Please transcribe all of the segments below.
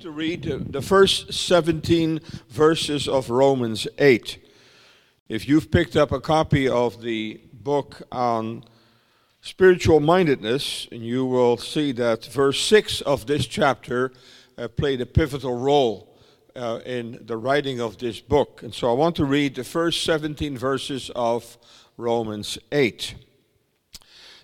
to read the first 17 verses of Romans 8. If you've picked up a copy of the book on spiritual mindedness, and you will see that verse 6 of this chapter uh, played a pivotal role uh, in the writing of this book. And so I want to read the first 17 verses of Romans 8.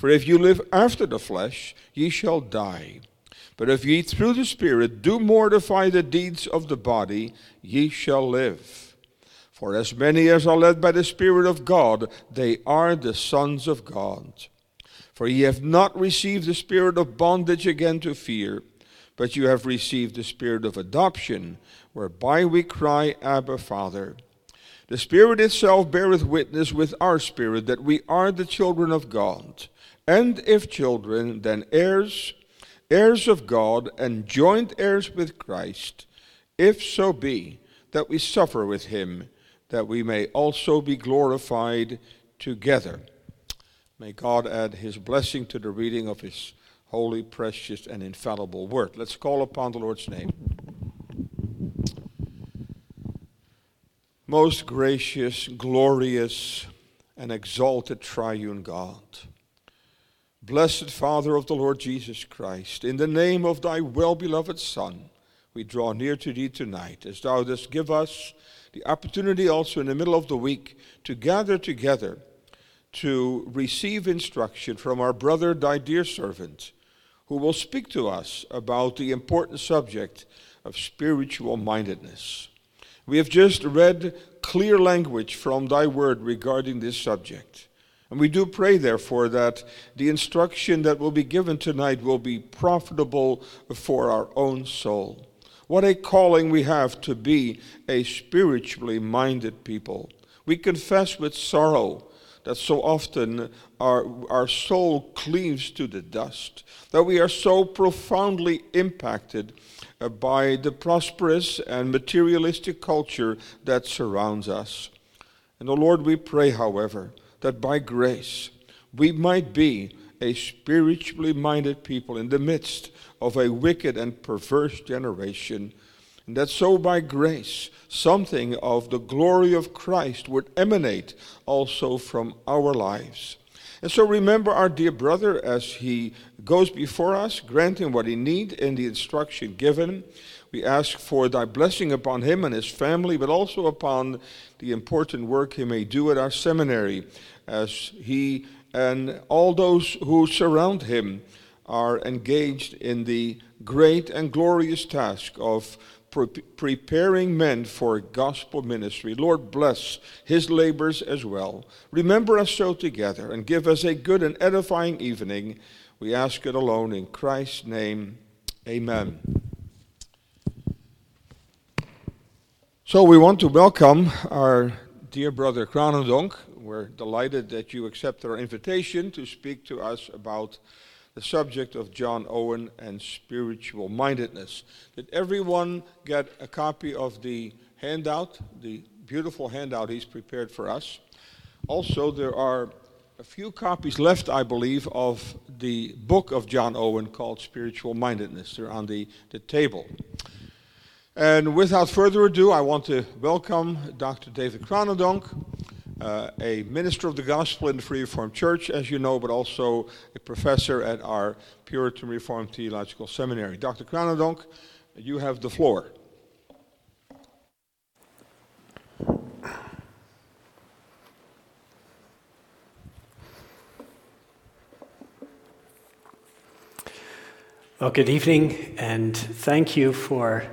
For if you live after the flesh, ye shall die. But if ye through the Spirit do mortify the deeds of the body, ye shall live. For as many as are led by the Spirit of God, they are the sons of God. For ye have not received the spirit of bondage again to fear, but you have received the spirit of adoption, whereby we cry, Abba, Father. The Spirit itself beareth witness with our spirit that we are the children of God. And if children, then heirs, heirs of God, and joint heirs with Christ, if so be that we suffer with him, that we may also be glorified together. May God add his blessing to the reading of his holy, precious, and infallible word. Let's call upon the Lord's name. Most gracious, glorious, and exalted triune God. Blessed Father of the Lord Jesus Christ, in the name of thy well beloved Son, we draw near to thee tonight, as thou dost give us the opportunity also in the middle of the week to gather together to receive instruction from our brother, thy dear servant, who will speak to us about the important subject of spiritual mindedness. We have just read clear language from thy word regarding this subject. And we do pray, therefore, that the instruction that will be given tonight will be profitable for our own soul. What a calling we have to be a spiritually minded people. We confess with sorrow that so often our, our soul cleaves to the dust, that we are so profoundly impacted uh, by the prosperous and materialistic culture that surrounds us. And, the Lord, we pray, however, that by grace we might be a spiritually minded people in the midst of a wicked and perverse generation, and that so by grace something of the glory of Christ would emanate also from our lives. And so remember our dear brother as he goes before us, granting what he needs in the instruction given. We ask for thy blessing upon him and his family, but also upon the important work he may do at our seminary as he and all those who surround him are engaged in the great and glorious task of pre- preparing men for gospel ministry. Lord, bless his labors as well. Remember us so together and give us a good and edifying evening. We ask it alone in Christ's name. Amen. So we want to welcome our dear brother Kranendonk. We're delighted that you accept our invitation to speak to us about the subject of John Owen and spiritual mindedness. Did everyone get a copy of the handout, the beautiful handout he's prepared for us? Also, there are a few copies left, I believe, of the book of John Owen called Spiritual Mindedness. They're on the, the table. And without further ado, I want to welcome Dr. David Kranendonk uh, a minister of the gospel in the Free Reformed Church, as you know, but also a professor at our Puritan Reformed Theological Seminary. Dr. Kranendonk, you have the floor. Well, good evening, and thank you for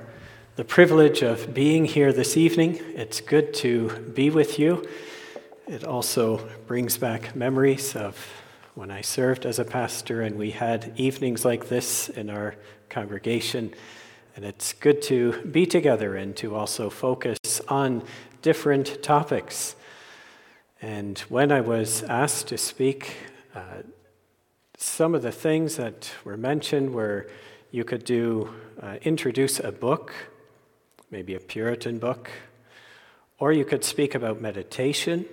the privilege of being here this evening. It's good to be with you. It also brings back memories of when I served as a pastor and we had evenings like this in our congregation. And it's good to be together and to also focus on different topics. And when I was asked to speak, uh, some of the things that were mentioned were you could do uh, introduce a book, maybe a Puritan book, or you could speak about meditation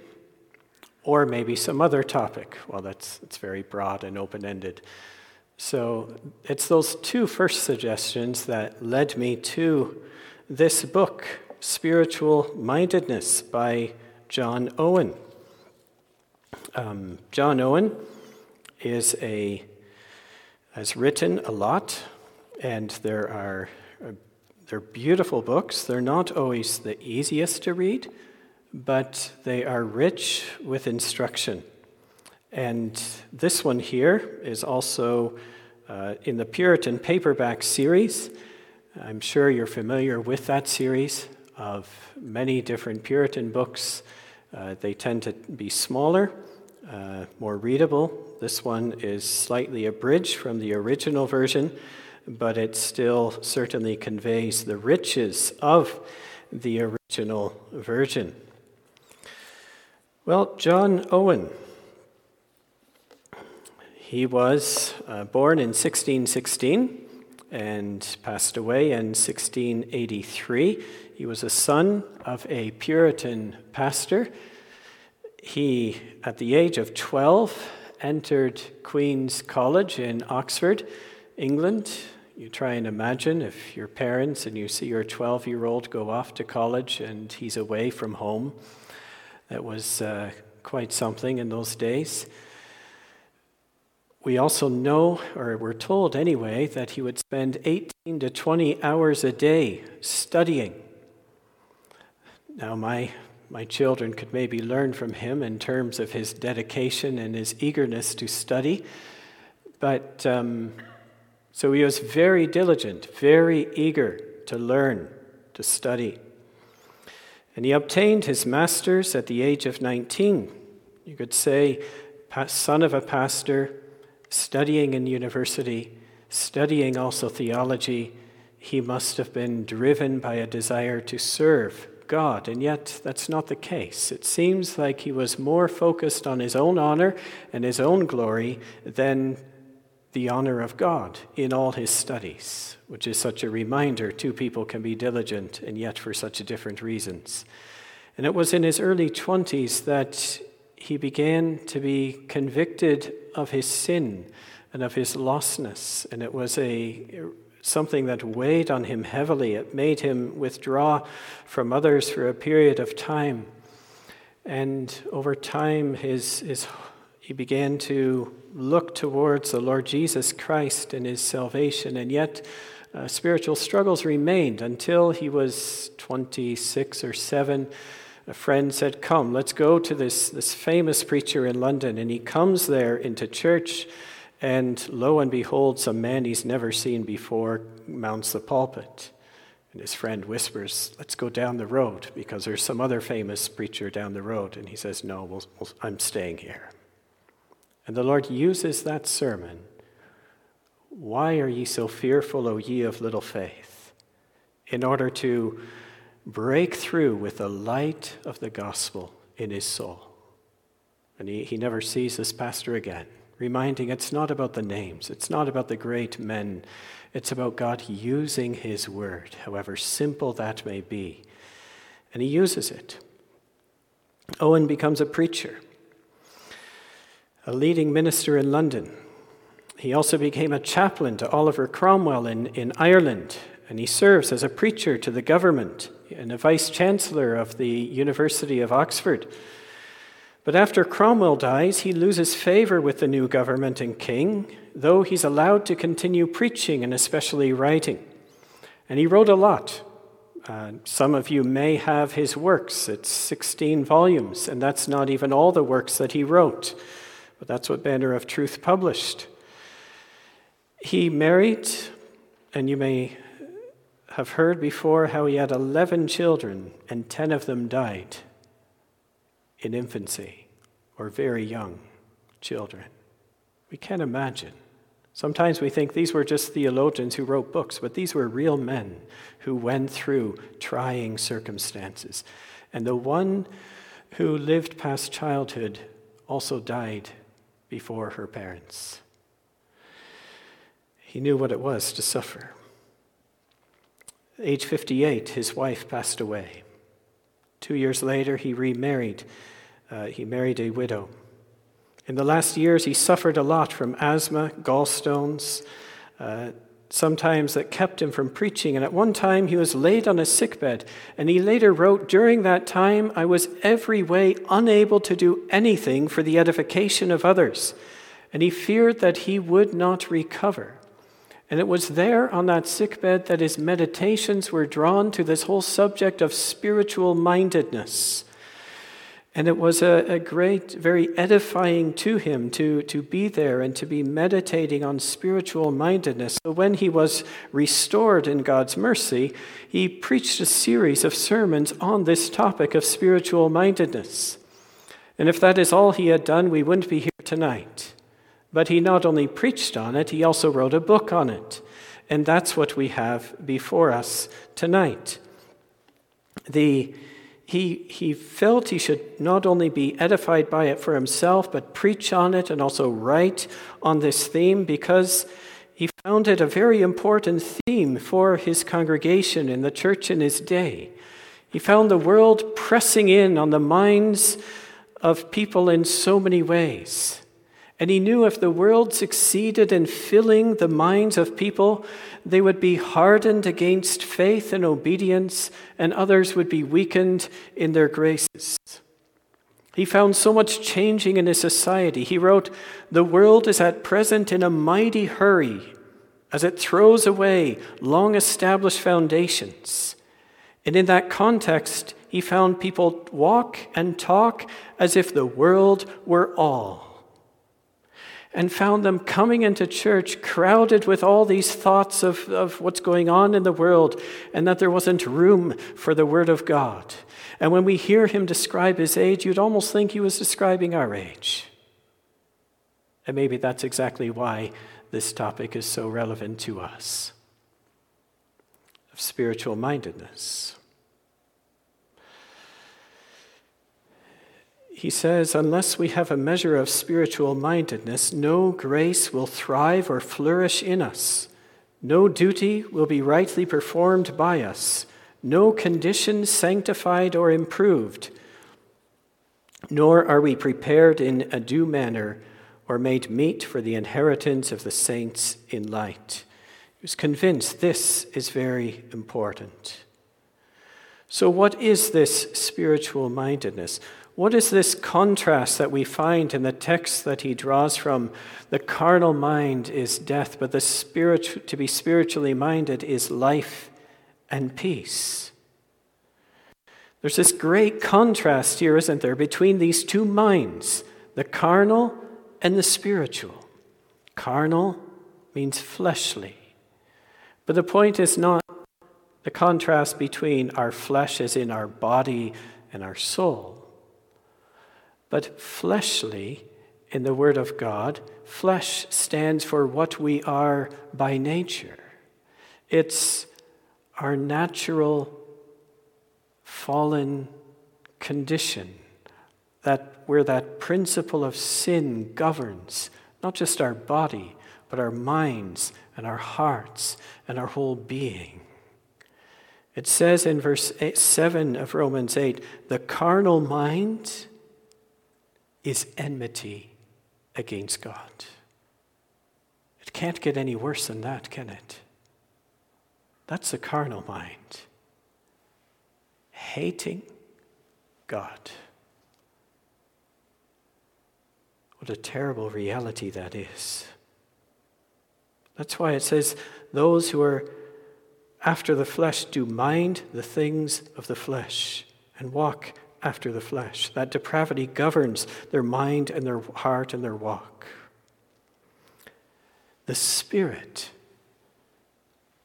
or maybe some other topic. Well, that's it's very broad and open ended. So it's those two first suggestions that led me to this book, Spiritual Mindedness by John Owen. Um, John Owen is a has written a lot, and there are they're beautiful books. They're not always the easiest to read, but they are rich with instruction. And this one here is also uh, in the Puritan paperback series. I'm sure you're familiar with that series of many different Puritan books. Uh, they tend to be smaller, uh, more readable. This one is slightly abridged from the original version, but it still certainly conveys the riches of the original version. Well, John Owen. He was uh, born in 1616 and passed away in 1683. He was a son of a Puritan pastor. He, at the age of 12, entered Queen's College in Oxford, England. You try and imagine if your parents and you see your 12 year old go off to college and he's away from home. That was uh, quite something in those days. We also know, or we're told anyway, that he would spend 18 to 20 hours a day studying. Now, my, my children could maybe learn from him in terms of his dedication and his eagerness to study. But um, so he was very diligent, very eager to learn, to study. And he obtained his master's at the age of 19. You could say, son of a pastor, studying in university, studying also theology. He must have been driven by a desire to serve God, and yet that's not the case. It seems like he was more focused on his own honor and his own glory than the honor of God in all his studies, which is such a reminder two people can be diligent and yet for such different reasons. And it was in his early 20s that he began to be convicted of his sin and of his lostness, and it was a something that weighed on him heavily. It made him withdraw from others for a period of time. And over time, his, his, he began to look towards the Lord Jesus Christ and his salvation, and yet uh, spiritual struggles remained until he was 26 or 7. A friend said, Come, let's go to this, this famous preacher in London. And he comes there into church, and lo and behold, some man he's never seen before mounts the pulpit. And his friend whispers, Let's go down the road because there's some other famous preacher down the road. And he says, No, we'll, we'll, I'm staying here. And the Lord uses that sermon. Why are ye so fearful, O ye of little faith? In order to break through with the light of the gospel in his soul. And he, he never sees this pastor again, reminding it's not about the names, it's not about the great men it's about God using His word, however simple that may be. And He uses it. Owen becomes a preacher, a leading minister in London. He also became a chaplain to Oliver Cromwell in, in Ireland, and he serves as a preacher to the government and a vice chancellor of the University of Oxford. But after Cromwell dies, he loses favor with the new government and king, though he's allowed to continue preaching and especially writing. And he wrote a lot. Uh, some of you may have his works. It's 16 volumes, and that's not even all the works that he wrote, but that's what Banner of Truth published. He married, and you may have heard before how he had 11 children, and 10 of them died in infancy or very young children. We can't imagine. Sometimes we think these were just theologians who wrote books, but these were real men who went through trying circumstances. And the one who lived past childhood also died before her parents. He knew what it was to suffer. Age 58, his wife passed away. Two years later, he remarried uh, he married a widow. In the last years, he suffered a lot from asthma, gallstones, uh, sometimes that kept him from preaching. And at one time, he was laid on a sickbed. And he later wrote, During that time, I was every way unable to do anything for the edification of others. And he feared that he would not recover. And it was there on that sickbed that his meditations were drawn to this whole subject of spiritual mindedness and it was a, a, great, very edifying to him to, to be there and to be meditating on spiritual mindedness. So when he was restored in God's mercy, he preached a series of sermons on this topic of spiritual mindedness. And if that is all he had done, we wouldn't be here tonight. But he not only preached on it, he also wrote a book on it. And that's what we have before us tonight. The he, he felt he should not only be edified by it for himself, but preach on it and also write on this theme because he found it a very important theme for his congregation in the church in his day. He found the world pressing in on the minds of people in so many ways. And he knew if the world succeeded in filling the minds of people, they would be hardened against faith and obedience, and others would be weakened in their graces. He found so much changing in his society. He wrote, The world is at present in a mighty hurry as it throws away long established foundations. And in that context, he found people walk and talk as if the world were all and found them coming into church crowded with all these thoughts of, of what's going on in the world and that there wasn't room for the Word of God. And when we hear him describe his age, you'd almost think he was describing our age. And maybe that's exactly why this topic is so relevant to us of spiritual mindedness. He says, unless we have a measure of spiritual mindedness, no grace will thrive or flourish in us. No duty will be rightly performed by us. No condition sanctified or improved. Nor are we prepared in a due manner or made meet for the inheritance of the saints in light. He was convinced this is very important. So, what is this spiritual mindedness? What is this contrast that we find in the text that he draws from? The carnal mind is death, but the spirit, to be spiritually minded is life and peace. There's this great contrast here, isn't there, between these two minds, the carnal and the spiritual. Carnal means fleshly. But the point is not the contrast between our flesh as in our body and our soul. But fleshly, in the Word of God, flesh stands for what we are by nature. It's our natural fallen condition that where that principle of sin governs not just our body but our minds and our hearts and our whole being it says in verse 7 of Romans 8 the carnal mind is enmity against God. It can't get any worse than that, can it? That's a carnal mind. Hating God. What a terrible reality that is. That's why it says, those who are after the flesh do mind the things of the flesh and walk after the flesh. That depravity governs their mind and their heart and their walk. The Spirit,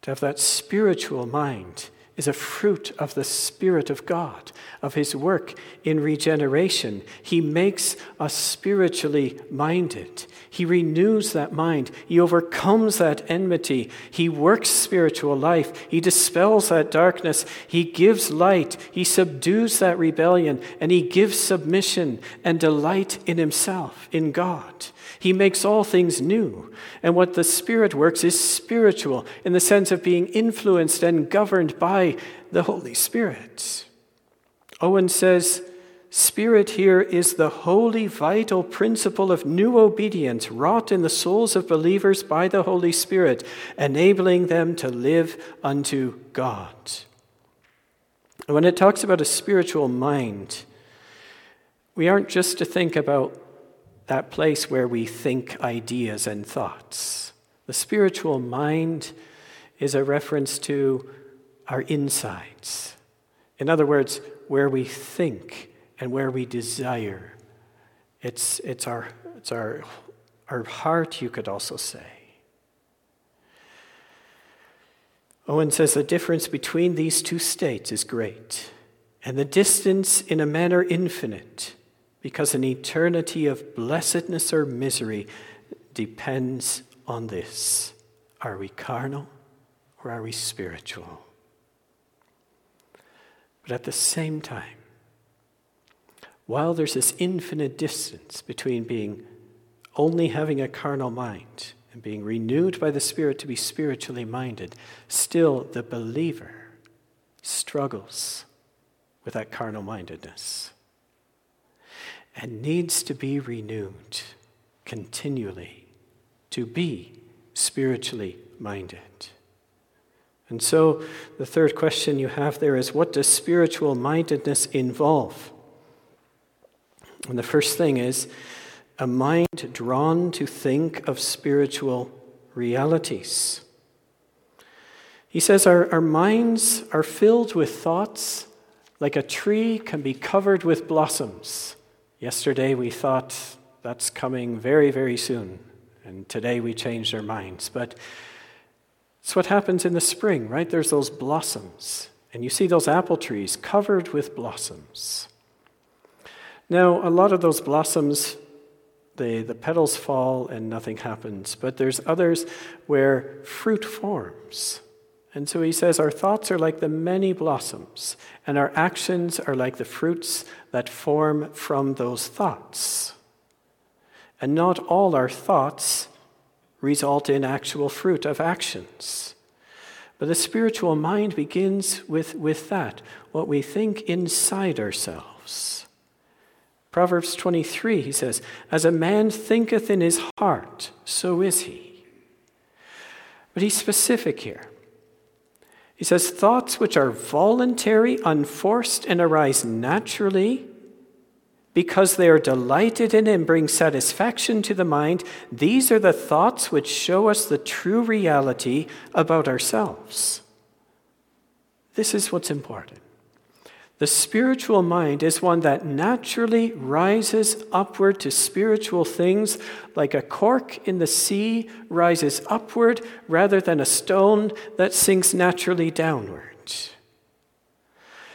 to have that spiritual mind, is a fruit of the Spirit of God, of His work in regeneration. He makes us spiritually minded. He renews that mind. He overcomes that enmity. He works spiritual life. He dispels that darkness. He gives light. He subdues that rebellion. And He gives submission and delight in Himself, in God. He makes all things new. And what the Spirit works is spiritual in the sense of being influenced and governed by the Holy Spirit. Owen says, Spirit here is the holy, vital principle of new obedience wrought in the souls of believers by the Holy Spirit, enabling them to live unto God. When it talks about a spiritual mind, we aren't just to think about that place where we think ideas and thoughts. The spiritual mind is a reference to our insides. In other words, where we think and where we desire. It's, it's, our, it's our, our heart, you could also say. Owen says the difference between these two states is great, and the distance in a manner infinite because an eternity of blessedness or misery depends on this. Are we carnal or are we spiritual? But at the same time, while there's this infinite distance between being only having a carnal mind and being renewed by the Spirit to be spiritually minded, still the believer struggles with that carnal mindedness and needs to be renewed continually to be spiritually minded. And so, the third question you have there is what does spiritual mindedness involve? And the first thing is a mind drawn to think of spiritual realities. He says our, our minds are filled with thoughts like a tree can be covered with blossoms. Yesterday we thought that's coming very, very soon, and today we changed our minds. But it's what happens in the spring, right? There's those blossoms, and you see those apple trees covered with blossoms. Now, a lot of those blossoms, the, the petals fall and nothing happens, but there's others where fruit forms. And so he says, Our thoughts are like the many blossoms, and our actions are like the fruits that form from those thoughts. And not all our thoughts result in actual fruit of actions. But the spiritual mind begins with, with that, what we think inside ourselves. Proverbs 23, he says, As a man thinketh in his heart, so is he. But he's specific here. He says, thoughts which are voluntary, unforced, and arise naturally because they are delighted in and bring satisfaction to the mind, these are the thoughts which show us the true reality about ourselves. This is what's important. The spiritual mind is one that naturally rises upward to spiritual things, like a cork in the sea rises upward rather than a stone that sinks naturally downward.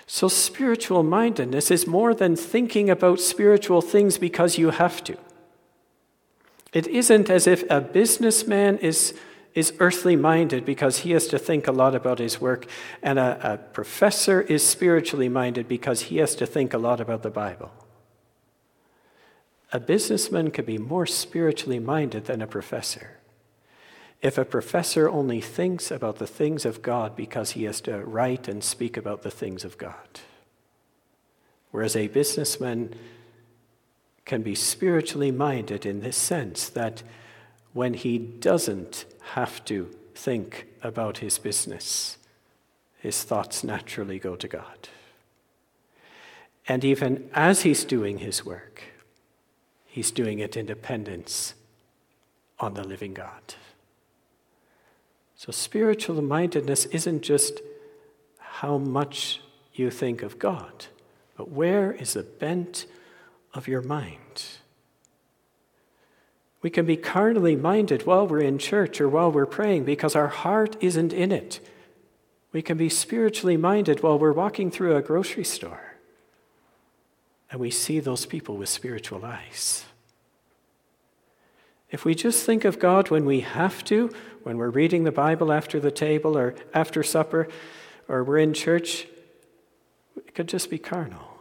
So, spiritual mindedness is more than thinking about spiritual things because you have to. It isn't as if a businessman is, is earthly minded because he has to think a lot about his work, and a, a professor is spiritually minded because he has to think a lot about the Bible. A businessman could be more spiritually minded than a professor. If a professor only thinks about the things of God because he has to write and speak about the things of God. Whereas a businessman can be spiritually minded in this sense that when he doesn't have to think about his business, his thoughts naturally go to God. And even as he's doing his work, he's doing it in dependence on the living God. So, spiritual mindedness isn't just how much you think of God, but where is the bent of your mind? We can be carnally minded while we're in church or while we're praying because our heart isn't in it. We can be spiritually minded while we're walking through a grocery store and we see those people with spiritual eyes. If we just think of God when we have to, when we're reading the Bible after the table or after supper or we're in church, it could just be carnal.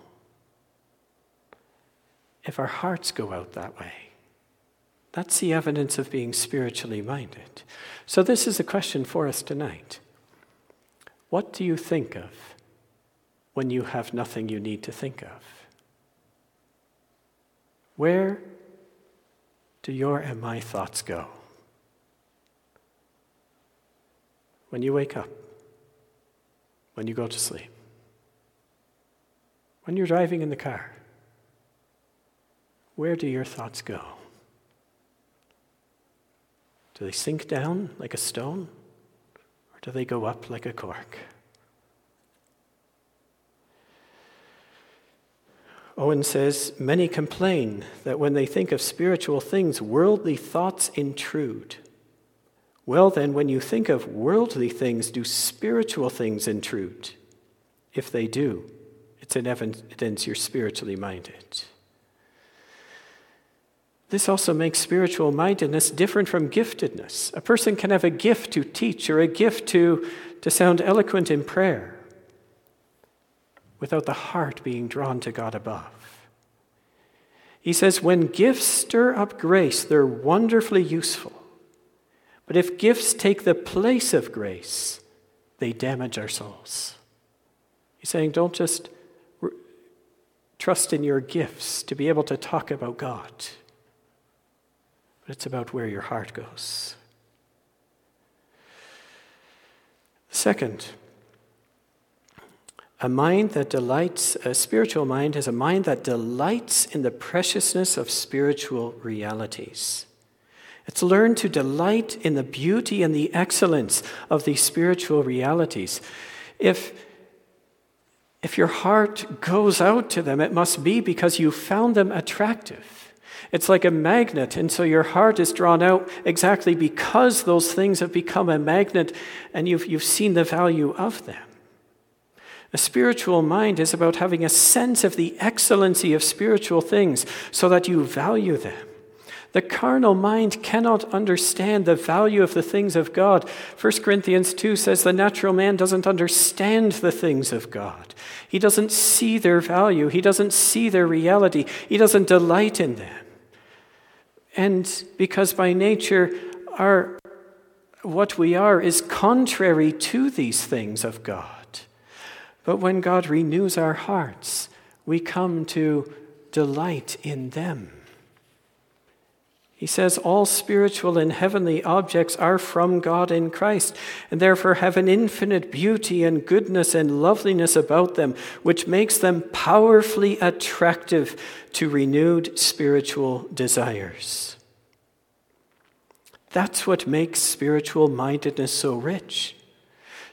If our hearts go out that way, that's the evidence of being spiritually minded. So, this is a question for us tonight. What do you think of when you have nothing you need to think of? Where do your and my thoughts go? When you wake up, when you go to sleep, when you're driving in the car, where do your thoughts go? Do they sink down like a stone, or do they go up like a cork? Owen says Many complain that when they think of spiritual things, worldly thoughts intrude. Well, then, when you think of worldly things, do spiritual things intrude? If they do, it's an evidence you're spiritually minded. This also makes spiritual mindedness different from giftedness. A person can have a gift to teach or a gift to, to sound eloquent in prayer without the heart being drawn to God above. He says, when gifts stir up grace, they're wonderfully useful. But if gifts take the place of grace, they damage our souls. He's saying, don't just trust in your gifts to be able to talk about God but it's about where your heart goes. Second, a mind that delights, a spiritual mind is a mind that delights in the preciousness of spiritual realities. It's learned to delight in the beauty and the excellence of these spiritual realities. If, if your heart goes out to them, it must be because you found them attractive. It's like a magnet, and so your heart is drawn out exactly because those things have become a magnet and you've, you've seen the value of them. A spiritual mind is about having a sense of the excellency of spiritual things so that you value them. The carnal mind cannot understand the value of the things of God. 1 Corinthians 2 says the natural man doesn't understand the things of God. He doesn't see their value, he doesn't see their reality, he doesn't delight in them. And because by nature, our, what we are is contrary to these things of God. But when God renews our hearts, we come to delight in them. He says all spiritual and heavenly objects are from God in Christ, and therefore have an infinite beauty and goodness and loveliness about them, which makes them powerfully attractive to renewed spiritual desires. That's what makes spiritual mindedness so rich.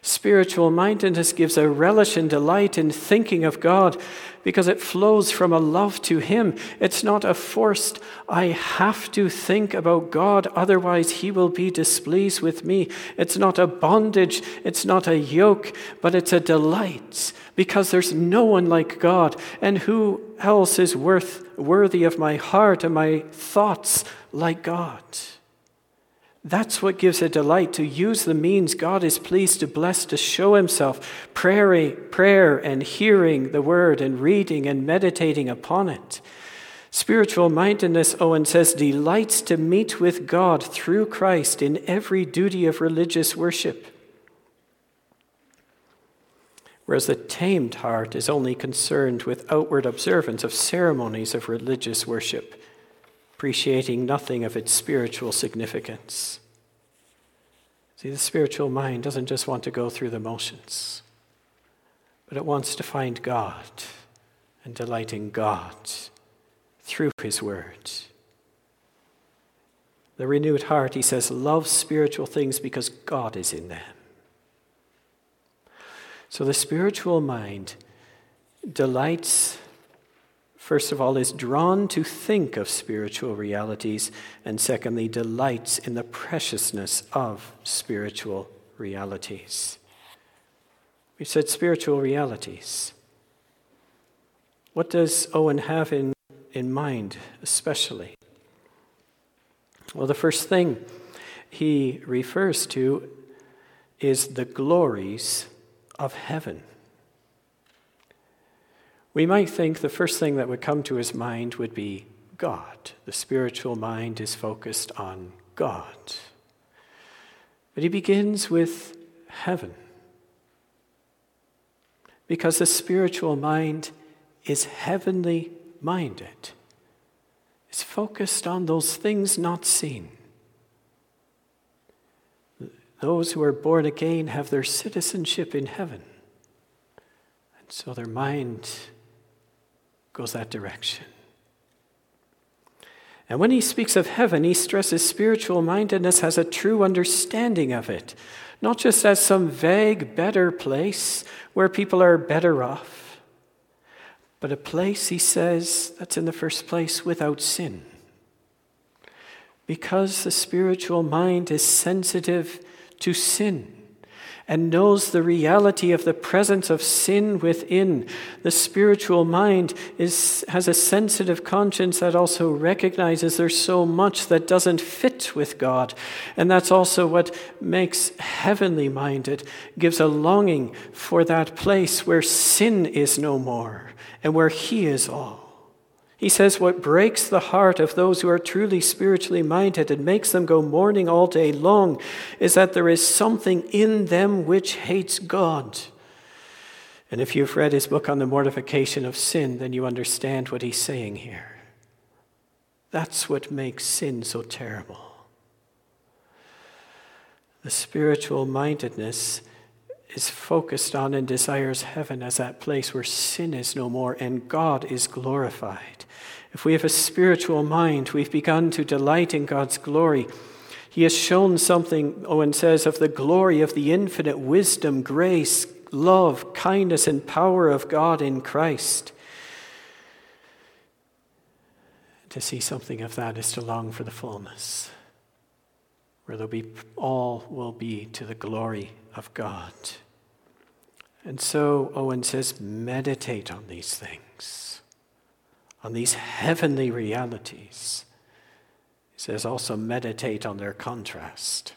Spiritual mindedness gives a relish and delight in thinking of God because it flows from a love to Him. It's not a forced, I have to think about God, otherwise He will be displeased with me. It's not a bondage, it's not a yoke, but it's a delight because there's no one like God. And who else is worth, worthy of my heart and my thoughts like God? That's what gives a delight to use the means God is pleased to bless to show himself prayer, prayer and hearing the word and reading and meditating upon it. Spiritual mindedness, Owen says, delights to meet with God through Christ in every duty of religious worship. Whereas the tamed heart is only concerned with outward observance of ceremonies of religious worship appreciating nothing of its spiritual significance. See, the spiritual mind doesn't just want to go through the motions, but it wants to find God and delight in God through His Word. The renewed heart, he says, loves spiritual things because God is in them. So the spiritual mind delights first of all, is drawn to think of spiritual realities, and secondly, delights in the preciousness of spiritual realities. We said spiritual realities. What does Owen have in, in mind, especially? Well, the first thing he refers to is the glories of heaven. We might think the first thing that would come to his mind would be God. The spiritual mind is focused on God. But he begins with heaven. Because the spiritual mind is heavenly minded, it's focused on those things not seen. Those who are born again have their citizenship in heaven. And so their mind goes that direction. And when he speaks of heaven, he stresses spiritual mindedness has a true understanding of it, not just as some vague, better place where people are better off, but a place, he says, that's in the first place without sin. Because the spiritual mind is sensitive to sin and knows the reality of the presence of sin within. The spiritual mind is, has a sensitive conscience that also recognizes there's so much that doesn't fit with God. And that's also what makes heavenly minded, gives a longing for that place where sin is no more and where He is all. He says, What breaks the heart of those who are truly spiritually minded and makes them go mourning all day long is that there is something in them which hates God. And if you've read his book on the mortification of sin, then you understand what he's saying here. That's what makes sin so terrible. The spiritual mindedness is focused on and desires heaven as that place where sin is no more and God is glorified. If we have a spiritual mind, we've begun to delight in God's glory. He has shown something, Owen says, of the glory of the infinite wisdom, grace, love, kindness, and power of God in Christ. To see something of that is to long for the fullness, where there'll be, all will be to the glory of God. And so Owen says, meditate on these things, on these heavenly realities. He says also, meditate on their contrast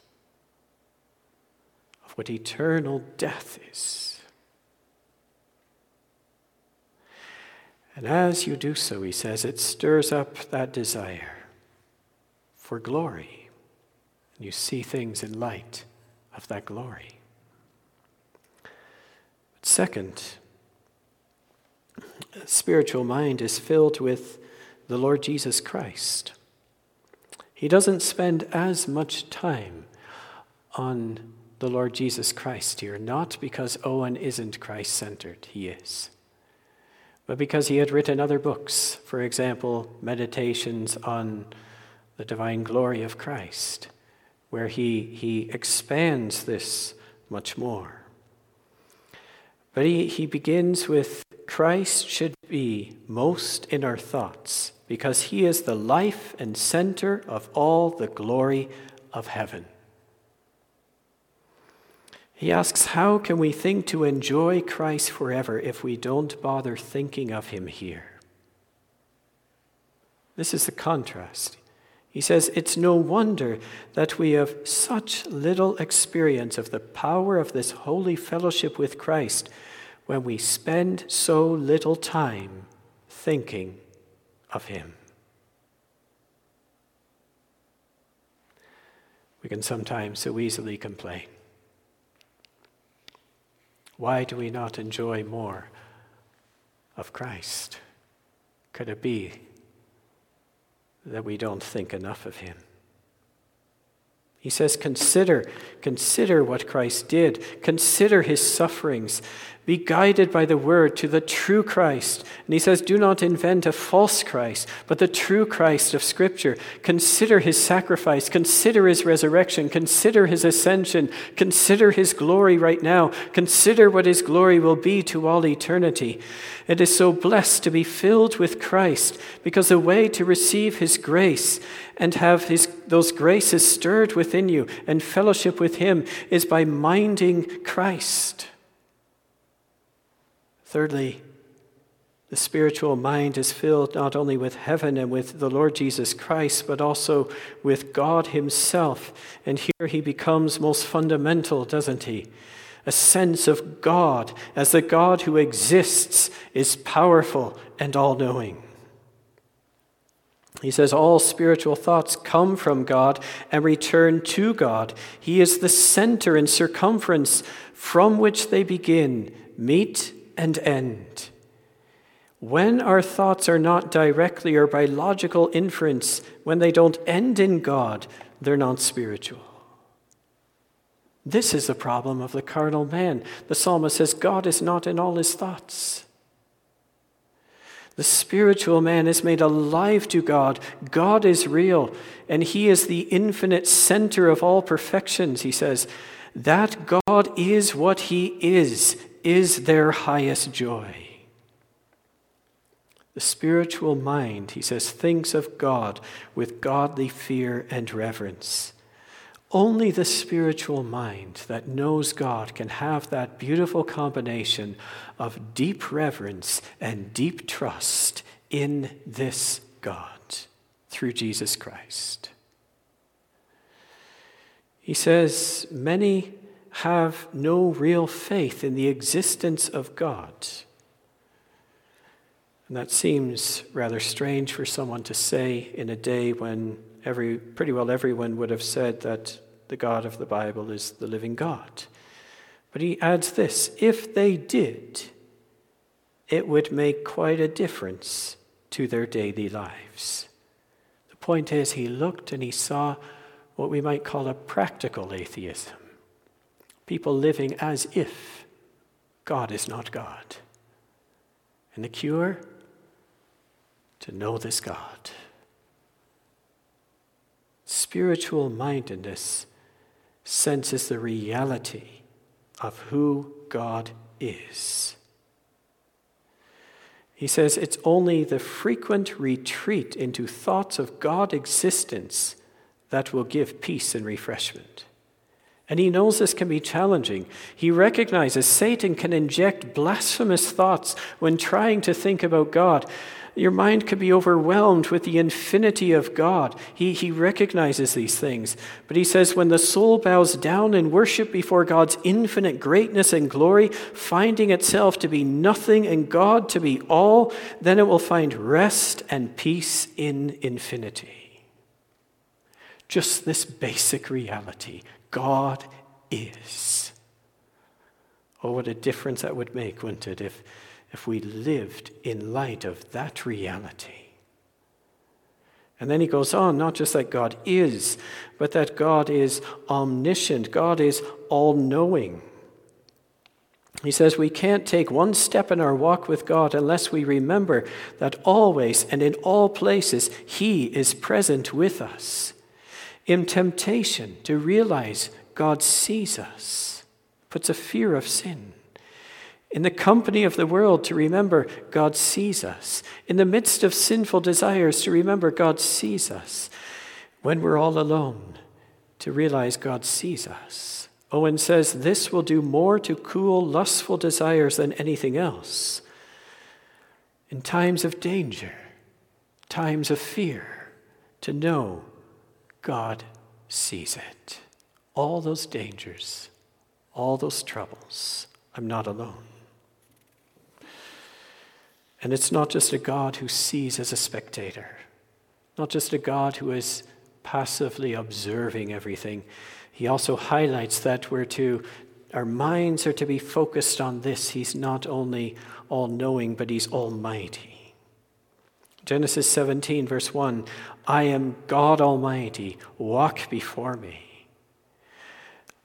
of what eternal death is. And as you do so, he says, it stirs up that desire for glory. And you see things in light of that glory. But second, spiritual mind is filled with the Lord Jesus Christ. He doesn't spend as much time on the Lord Jesus Christ here, not because Owen isn't Christ centered, he is, but because he had written other books, for example, Meditations on the Divine Glory of Christ where he, he expands this much more. But he, he begins with Christ should be most in our thoughts because he is the life and center of all the glory of heaven. He asks, How can we think to enjoy Christ forever if we don't bother thinking of him here? This is the contrast. He says, It's no wonder that we have such little experience of the power of this holy fellowship with Christ when we spend so little time thinking of Him. We can sometimes so easily complain. Why do we not enjoy more of Christ? Could it be that we don't think enough of him? He says, Consider, consider what Christ did. Consider his sufferings. Be guided by the word to the true Christ. And he says, Do not invent a false Christ, but the true Christ of Scripture. Consider his sacrifice. Consider his resurrection. Consider his ascension. Consider his glory right now. Consider what his glory will be to all eternity. It is so blessed to be filled with Christ because the way to receive his grace and have his, those graces stirred within you and fellowship with him is by minding Christ. Thirdly, the spiritual mind is filled not only with heaven and with the Lord Jesus Christ, but also with God Himself. And here He becomes most fundamental, doesn't He? A sense of God as the God who exists, is powerful, and all knowing. He says all spiritual thoughts come from God and return to God. He is the center and circumference from which they begin, meet, and end. When our thoughts are not directly or by logical inference, when they don't end in God, they're not spiritual. This is the problem of the carnal man. The psalmist says, God is not in all his thoughts. The spiritual man is made alive to God. God is real, and he is the infinite center of all perfections, he says. That God is what he is is their highest joy. The spiritual mind, he says, thinks of God with godly fear and reverence. Only the spiritual mind that knows God can have that beautiful combination of deep reverence and deep trust in this God through Jesus Christ. He says, Many have no real faith in the existence of God. And that seems rather strange for someone to say in a day when every, pretty well everyone would have said that the God of the Bible is the living God. But he adds this if they did, it would make quite a difference to their daily lives. The point is, he looked and he saw what we might call a practical atheism people living as if God is not God. And the cure? To know this God. Spiritual mindedness senses the reality of who God is. He says it's only the frequent retreat into thoughts of God existence that will give peace and refreshment. And he knows this can be challenging. He recognizes Satan can inject blasphemous thoughts when trying to think about God. Your mind could be overwhelmed with the infinity of God. He, he recognizes these things. But he says, when the soul bows down in worship before God's infinite greatness and glory, finding itself to be nothing and God to be all, then it will find rest and peace in infinity. Just this basic reality God is. Oh, what a difference that would make, wouldn't it, if, if we lived in light of that reality? And then he goes on, not just that God is, but that God is omniscient, God is all knowing. He says we can't take one step in our walk with God unless we remember that always and in all places He is present with us in temptation to realize God sees us, puts a fear of sin. In the company of the world, to remember God sees us. In the midst of sinful desires, to remember God sees us. When we're all alone, to realize God sees us. Owen says this will do more to cool lustful desires than anything else. In times of danger, times of fear, to know God sees it. All those dangers, all those troubles, I'm not alone. And it's not just a God who sees as a spectator, not just a God who is passively observing everything. He also highlights that we're to, our minds are to be focused on this. He's not only all knowing, but He's almighty. Genesis 17, verse 1 I am God Almighty, walk before me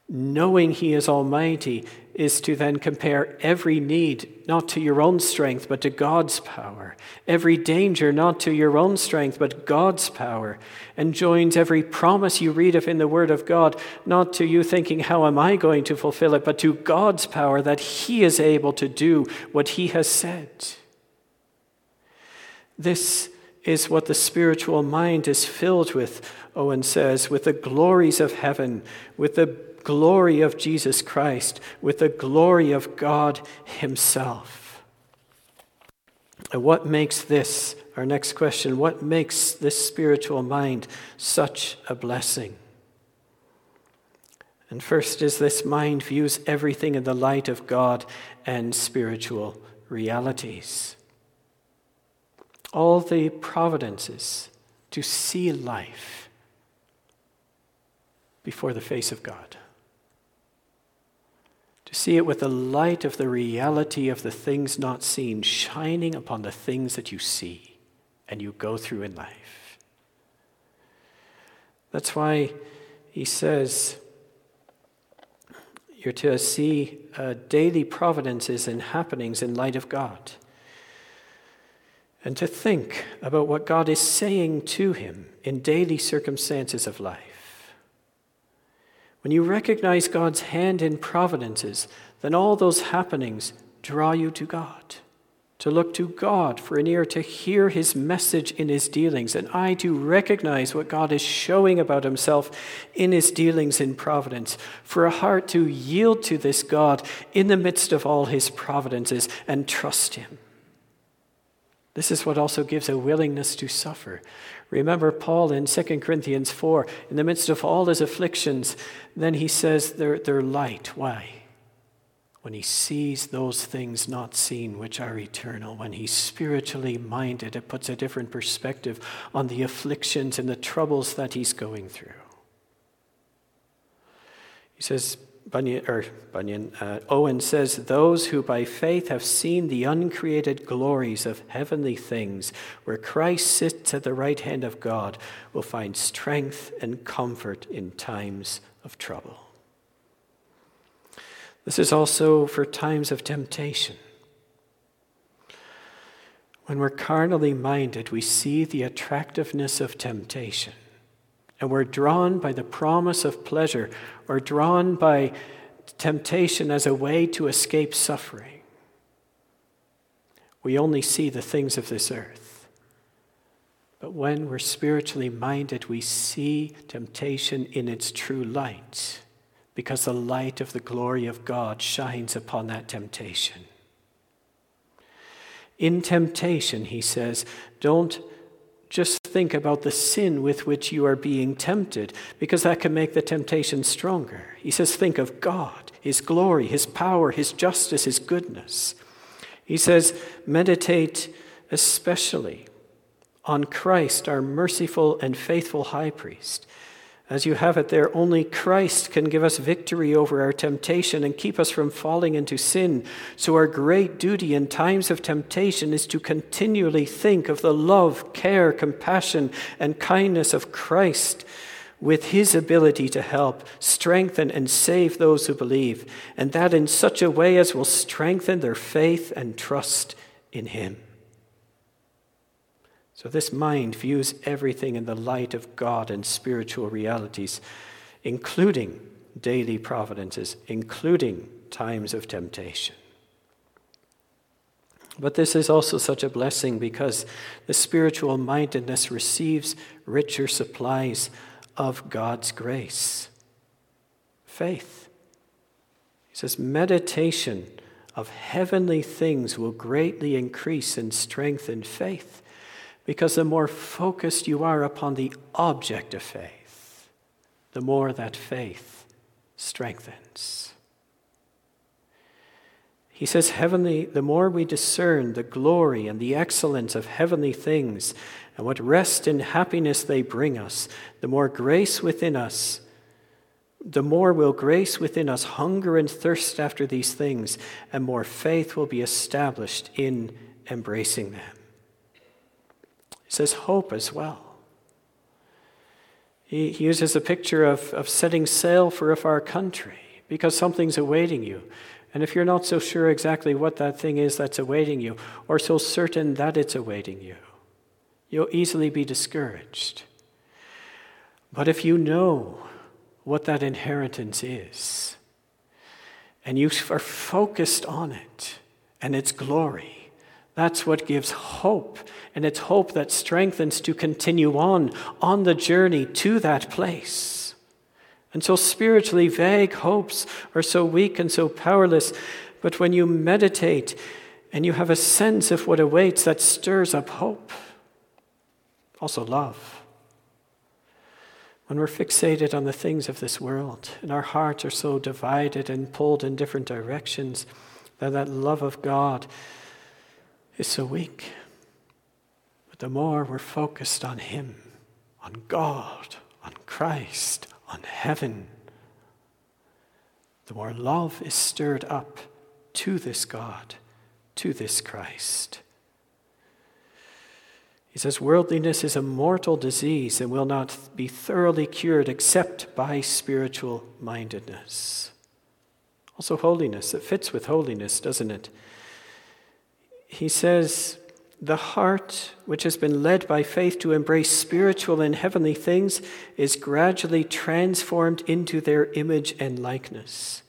knowing He is Almighty is to then compare every need not to your own strength, but to God's power, every danger not to your own strength, but God's power, and joins every promise you read of in the Word of God not to you thinking, How am I going to fulfill it, but to God's power that He is able to do what He has said. This is what the spiritual mind is filled with, Owen says, with the glories of heaven, with the glory of Jesus Christ, with the glory of God Himself. And what makes this, our next question, what makes this spiritual mind such a blessing? And first is this mind views everything in the light of God and spiritual realities. All the providences to see life before the face of God to see it with the light of the reality of the things not seen shining upon the things that you see and you go through in life. That's why he says you're to see uh, daily providences and happenings in light of God. And to think about what God is saying to him in daily circumstances of life. When you recognize God's hand in providences, then all those happenings draw you to God, to look to God for an ear to hear his message in his dealings, and eye to recognize what God is showing about himself in his dealings in providence, for a heart to yield to this God in the midst of all his providences and trust him. This is what also gives a willingness to suffer. Remember Paul in 2 Corinthians 4, in the midst of all his afflictions, then he says they're, they're light. Why? When he sees those things not seen, which are eternal, when he's spiritually minded, it puts a different perspective on the afflictions and the troubles that he's going through. He says, Bunyan, or Bunyan, uh, Owen says, Those who by faith have seen the uncreated glories of heavenly things, where Christ sits at the right hand of God, will find strength and comfort in times of trouble. This is also for times of temptation. When we're carnally minded, we see the attractiveness of temptation and we're drawn by the promise of pleasure or drawn by temptation as a way to escape suffering. We only see the things of this earth. But when we're spiritually minded, we see temptation in its true light because the light of the glory of God shines upon that temptation. In temptation, he says, don't just think about the sin with which you are being tempted, because that can make the temptation stronger. He says, think of God, His glory, His power, His justice, His goodness. He says, meditate especially on Christ, our merciful and faithful high priest. As you have it there, only Christ can give us victory over our temptation and keep us from falling into sin. So, our great duty in times of temptation is to continually think of the love, care, compassion, and kindness of Christ with his ability to help, strengthen, and save those who believe, and that in such a way as will strengthen their faith and trust in him. So, this mind views everything in the light of God and spiritual realities, including daily providences, including times of temptation. But this is also such a blessing because the spiritual mindedness receives richer supplies of God's grace. Faith. He says, meditation of heavenly things will greatly increase in strength and faith because the more focused you are upon the object of faith, the more that faith strengthens. He says, Heavenly, the more we discern the glory and the excellence of heavenly things and what rest and happiness they bring us, the more grace within us, the more will grace within us hunger and thirst after these things, and more faith will be established in embracing them. He says, hope as well. He, he uses a picture of, of setting sail for a far country because something's awaiting you. And if you're not so sure exactly what that thing is that's awaiting you, or so certain that it's awaiting you, you'll easily be discouraged. But if you know what that inheritance is, and you are focused on it and its glory, that's what gives hope. And it's hope that strengthens to continue on on the journey to that place. And so spiritually vague hopes are so weak and so powerless. But when you meditate and you have a sense of what awaits, that stirs up hope. Also, love. When we're fixated on the things of this world and our hearts are so divided and pulled in different directions, that that love of God is so weak. But the more we're focused on Him, on God, on Christ, on heaven, the more love is stirred up to this God, to this Christ. He says, Worldliness is a mortal disease and will not be thoroughly cured except by spiritual mindedness. Also, holiness. It fits with holiness, doesn't it? He says, the heart, which has been led by faith to embrace spiritual and heavenly things, is gradually transformed into their image and likeness.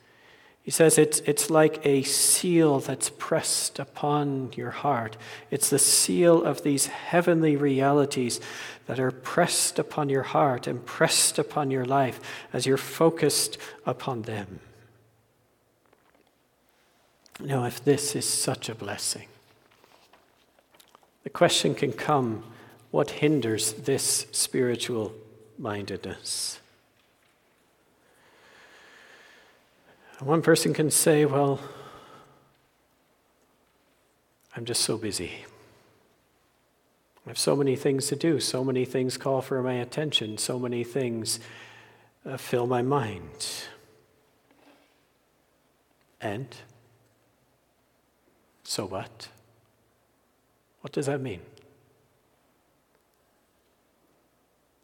He says it's, it's like a seal that's pressed upon your heart. It's the seal of these heavenly realities that are pressed upon your heart and pressed upon your life as you're focused upon them. Now, if this is such a blessing, the question can come what hinders this spiritual mindedness? One person can say, Well, I'm just so busy. I have so many things to do, so many things call for my attention, so many things uh, fill my mind. And so what? What does that mean?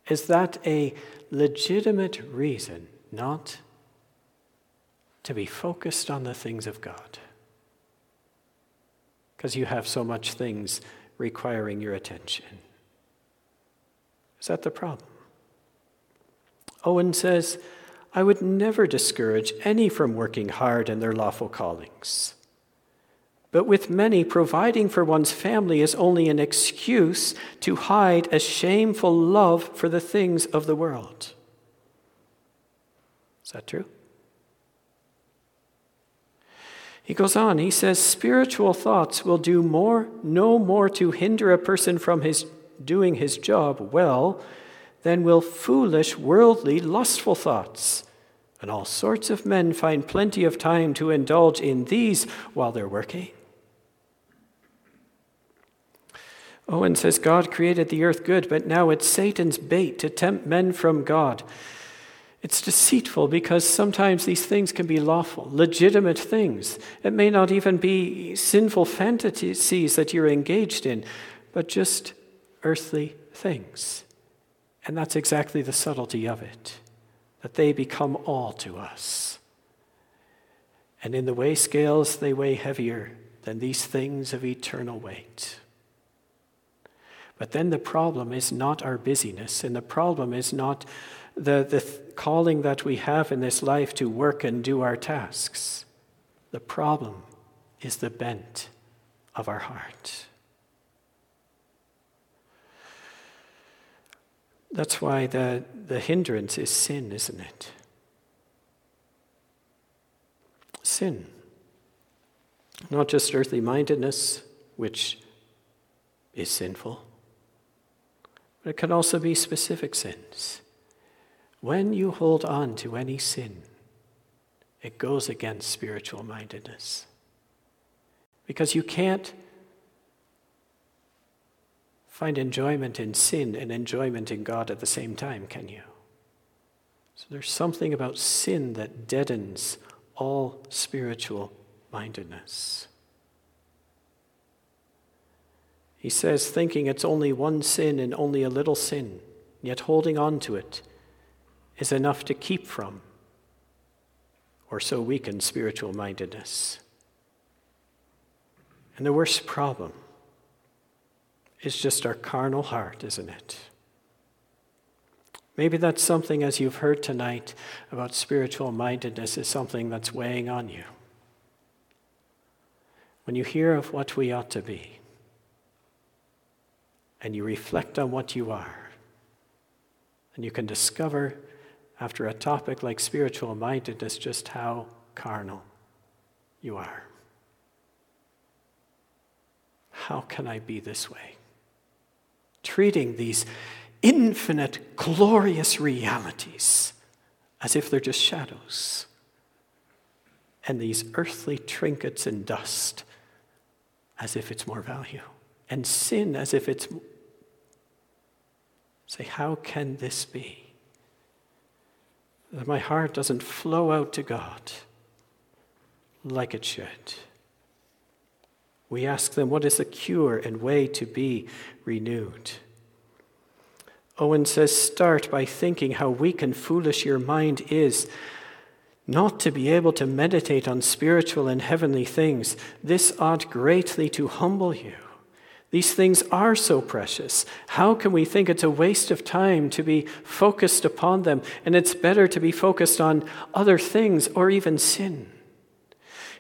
Is that a legitimate reason not to be focused on the things of God? Because you have so much things requiring your attention. Is that the problem? Owen says, I would never discourage any from working hard in their lawful callings. But with many, providing for one's family is only an excuse to hide a shameful love for the things of the world. Is that true? He goes on, he says, spiritual thoughts will do more, no more to hinder a person from his doing his job well than will foolish, worldly, lustful thoughts. And all sorts of men find plenty of time to indulge in these while they're working. Owen says God created the earth good, but now it's Satan's bait to tempt men from God. It's deceitful because sometimes these things can be lawful, legitimate things. It may not even be sinful fantasies that you're engaged in, but just earthly things. And that's exactly the subtlety of it, that they become all to us. And in the weigh scales, they weigh heavier than these things of eternal weight. But then the problem is not our busyness, and the problem is not the, the calling that we have in this life to work and do our tasks. The problem is the bent of our heart. That's why the, the hindrance is sin, isn't it? Sin. Not just earthly mindedness, which is sinful, but it can also be specific sins. When you hold on to any sin, it goes against spiritual mindedness. Because you can't find enjoyment in sin and enjoyment in God at the same time, can you? So there's something about sin that deadens all spiritual mindedness. He says, thinking it's only one sin and only a little sin, yet holding on to it is enough to keep from or so weaken spiritual mindedness. And the worst problem is just our carnal heart, isn't it? Maybe that's something, as you've heard tonight about spiritual mindedness, is something that's weighing on you. When you hear of what we ought to be, and you reflect on what you are, and you can discover after a topic like spiritual mindedness just how carnal you are. How can I be this way? Treating these infinite, glorious realities as if they're just shadows, and these earthly trinkets and dust as if it's more value, and sin as if it's. Say, how can this be? That my heart doesn't flow out to God like it should. We ask them, what is the cure and way to be renewed? Owen says, start by thinking how weak and foolish your mind is not to be able to meditate on spiritual and heavenly things. This ought greatly to humble you. These things are so precious. How can we think it's a waste of time to be focused upon them and it's better to be focused on other things or even sin?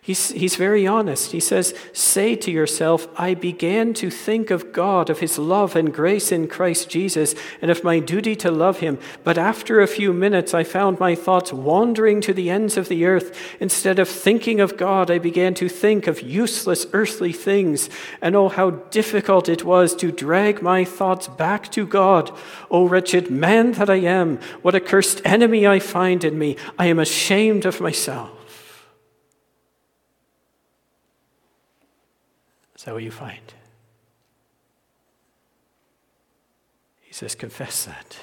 He's, he's very honest. He says, Say to yourself, I began to think of God, of His love and grace in Christ Jesus, and of my duty to love Him. But after a few minutes, I found my thoughts wandering to the ends of the earth. Instead of thinking of God, I began to think of useless earthly things. And oh, how difficult it was to drag my thoughts back to God. Oh, wretched man that I am, what a cursed enemy I find in me. I am ashamed of myself. That what you find? He says, confess that.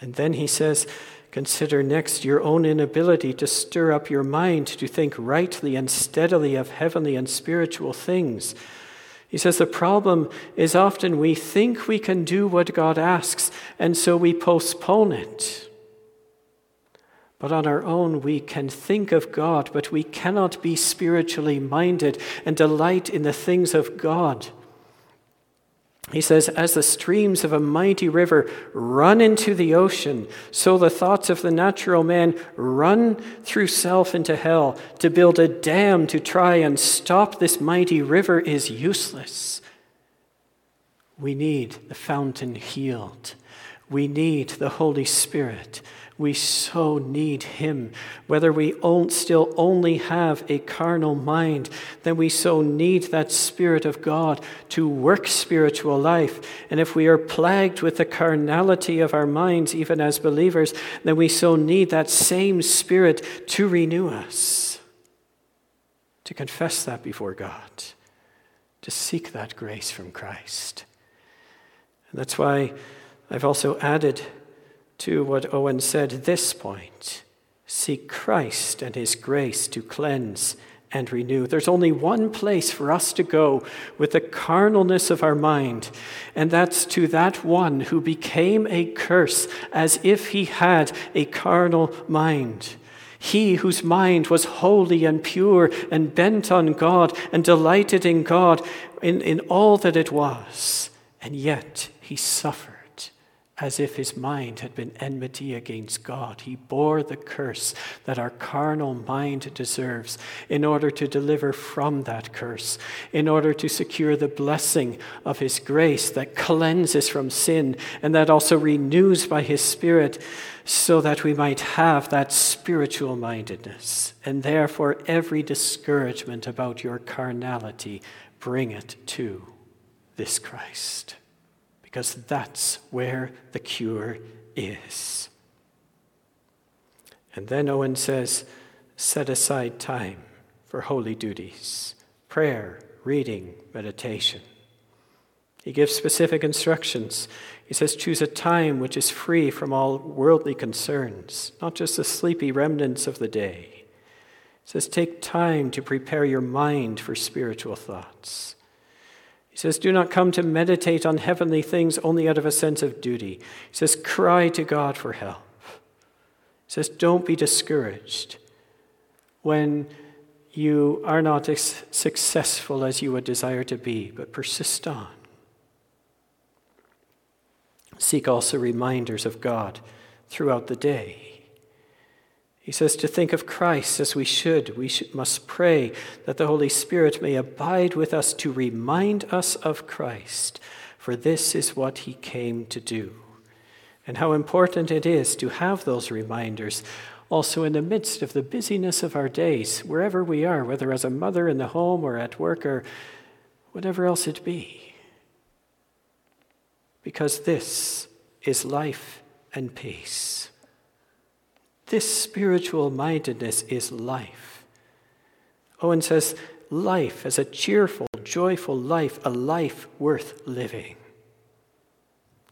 And then he says, consider next your own inability to stir up your mind to think rightly and steadily of heavenly and spiritual things. He says the problem is often we think we can do what God asks, and so we postpone it. But on our own, we can think of God, but we cannot be spiritually minded and delight in the things of God. He says, As the streams of a mighty river run into the ocean, so the thoughts of the natural man run through self into hell. To build a dam to try and stop this mighty river is useless. We need the fountain healed. We need the Holy Spirit. We so need Him. Whether we still only have a carnal mind, then we so need that Spirit of God to work spiritual life. And if we are plagued with the carnality of our minds, even as believers, then we so need that same Spirit to renew us, to confess that before God, to seek that grace from Christ. And that's why I've also added to what Owen said at this point seek Christ and his grace to cleanse and renew. There's only one place for us to go with the carnalness of our mind, and that's to that one who became a curse as if he had a carnal mind. He whose mind was holy and pure and bent on God and delighted in God in, in all that it was, and yet he suffered as if his mind had been enmity against God. He bore the curse that our carnal mind deserves in order to deliver from that curse, in order to secure the blessing of his grace that cleanses from sin and that also renews by his Spirit, so that we might have that spiritual mindedness. And therefore, every discouragement about your carnality, bring it to this Christ because that's where the cure is. And then Owen says, set aside time for holy duties prayer, reading, meditation. He gives specific instructions. He says, choose a time which is free from all worldly concerns, not just the sleepy remnants of the day. He says, take time to prepare your mind for spiritual thoughts. He says, Do not come to meditate on heavenly things only out of a sense of duty. He says, Cry to God for help. He says, Don't be discouraged when you are not as successful as you would desire to be, but persist on. Seek also reminders of God throughout the day. He says to think of Christ as we should. We should, must pray that the Holy Spirit may abide with us to remind us of Christ, for this is what he came to do. And how important it is to have those reminders also in the midst of the busyness of our days, wherever we are, whether as a mother in the home or at work or whatever else it be. Because this is life and peace. This spiritual mindedness is life. Owen says, life as a cheerful, joyful life, a life worth living.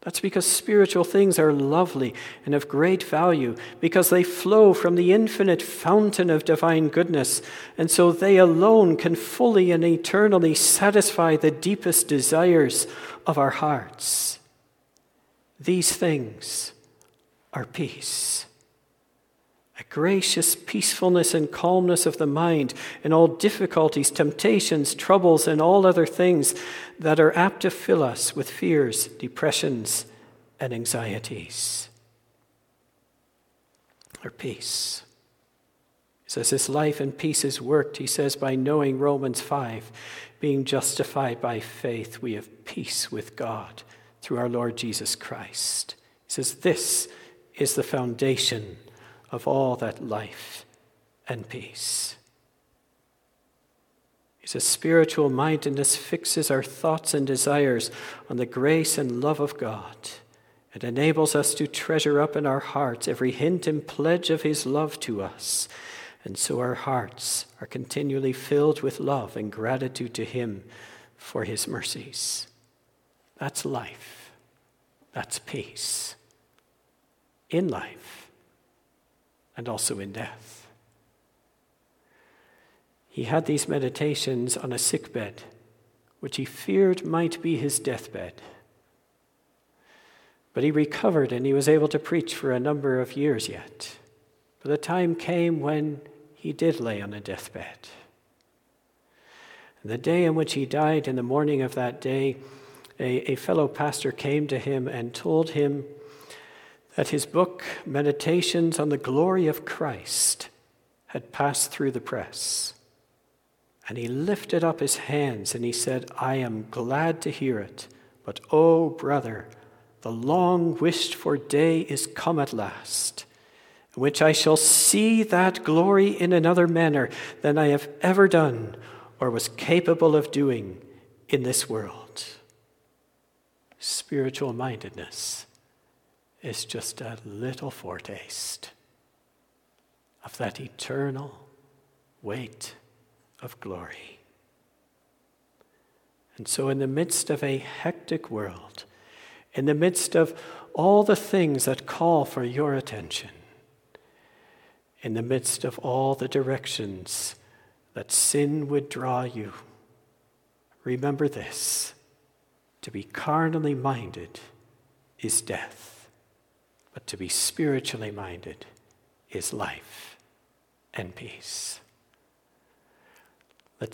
That's because spiritual things are lovely and of great value, because they flow from the infinite fountain of divine goodness, and so they alone can fully and eternally satisfy the deepest desires of our hearts. These things are peace a gracious peacefulness and calmness of the mind in all difficulties, temptations, troubles, and all other things that are apt to fill us with fears, depressions, and anxieties. Or peace. He says, This life and peace is worked, he says, by knowing Romans 5. Being justified by faith, we have peace with God through our Lord Jesus Christ. He says, This is the foundation of all that life and peace. He says, spiritual mindedness fixes our thoughts and desires on the grace and love of God. It enables us to treasure up in our hearts every hint and pledge of His love to us. And so our hearts are continually filled with love and gratitude to Him for His mercies. That's life. That's peace. In life and also in death. He had these meditations on a sick bed, which he feared might be his deathbed. But he recovered and he was able to preach for a number of years yet. But the time came when he did lay on a deathbed. And the day in which he died, in the morning of that day, a, a fellow pastor came to him and told him that his book, Meditations on the Glory of Christ, had passed through the press. And he lifted up his hands and he said, I am glad to hear it, but oh, brother, the long wished for day is come at last, in which I shall see that glory in another manner than I have ever done or was capable of doing in this world. Spiritual mindedness is just a little foretaste of that eternal weight of glory. And so, in the midst of a hectic world, in the midst of all the things that call for your attention, in the midst of all the directions that sin would draw you, remember this to be carnally minded is death but to be spiritually minded is life and peace.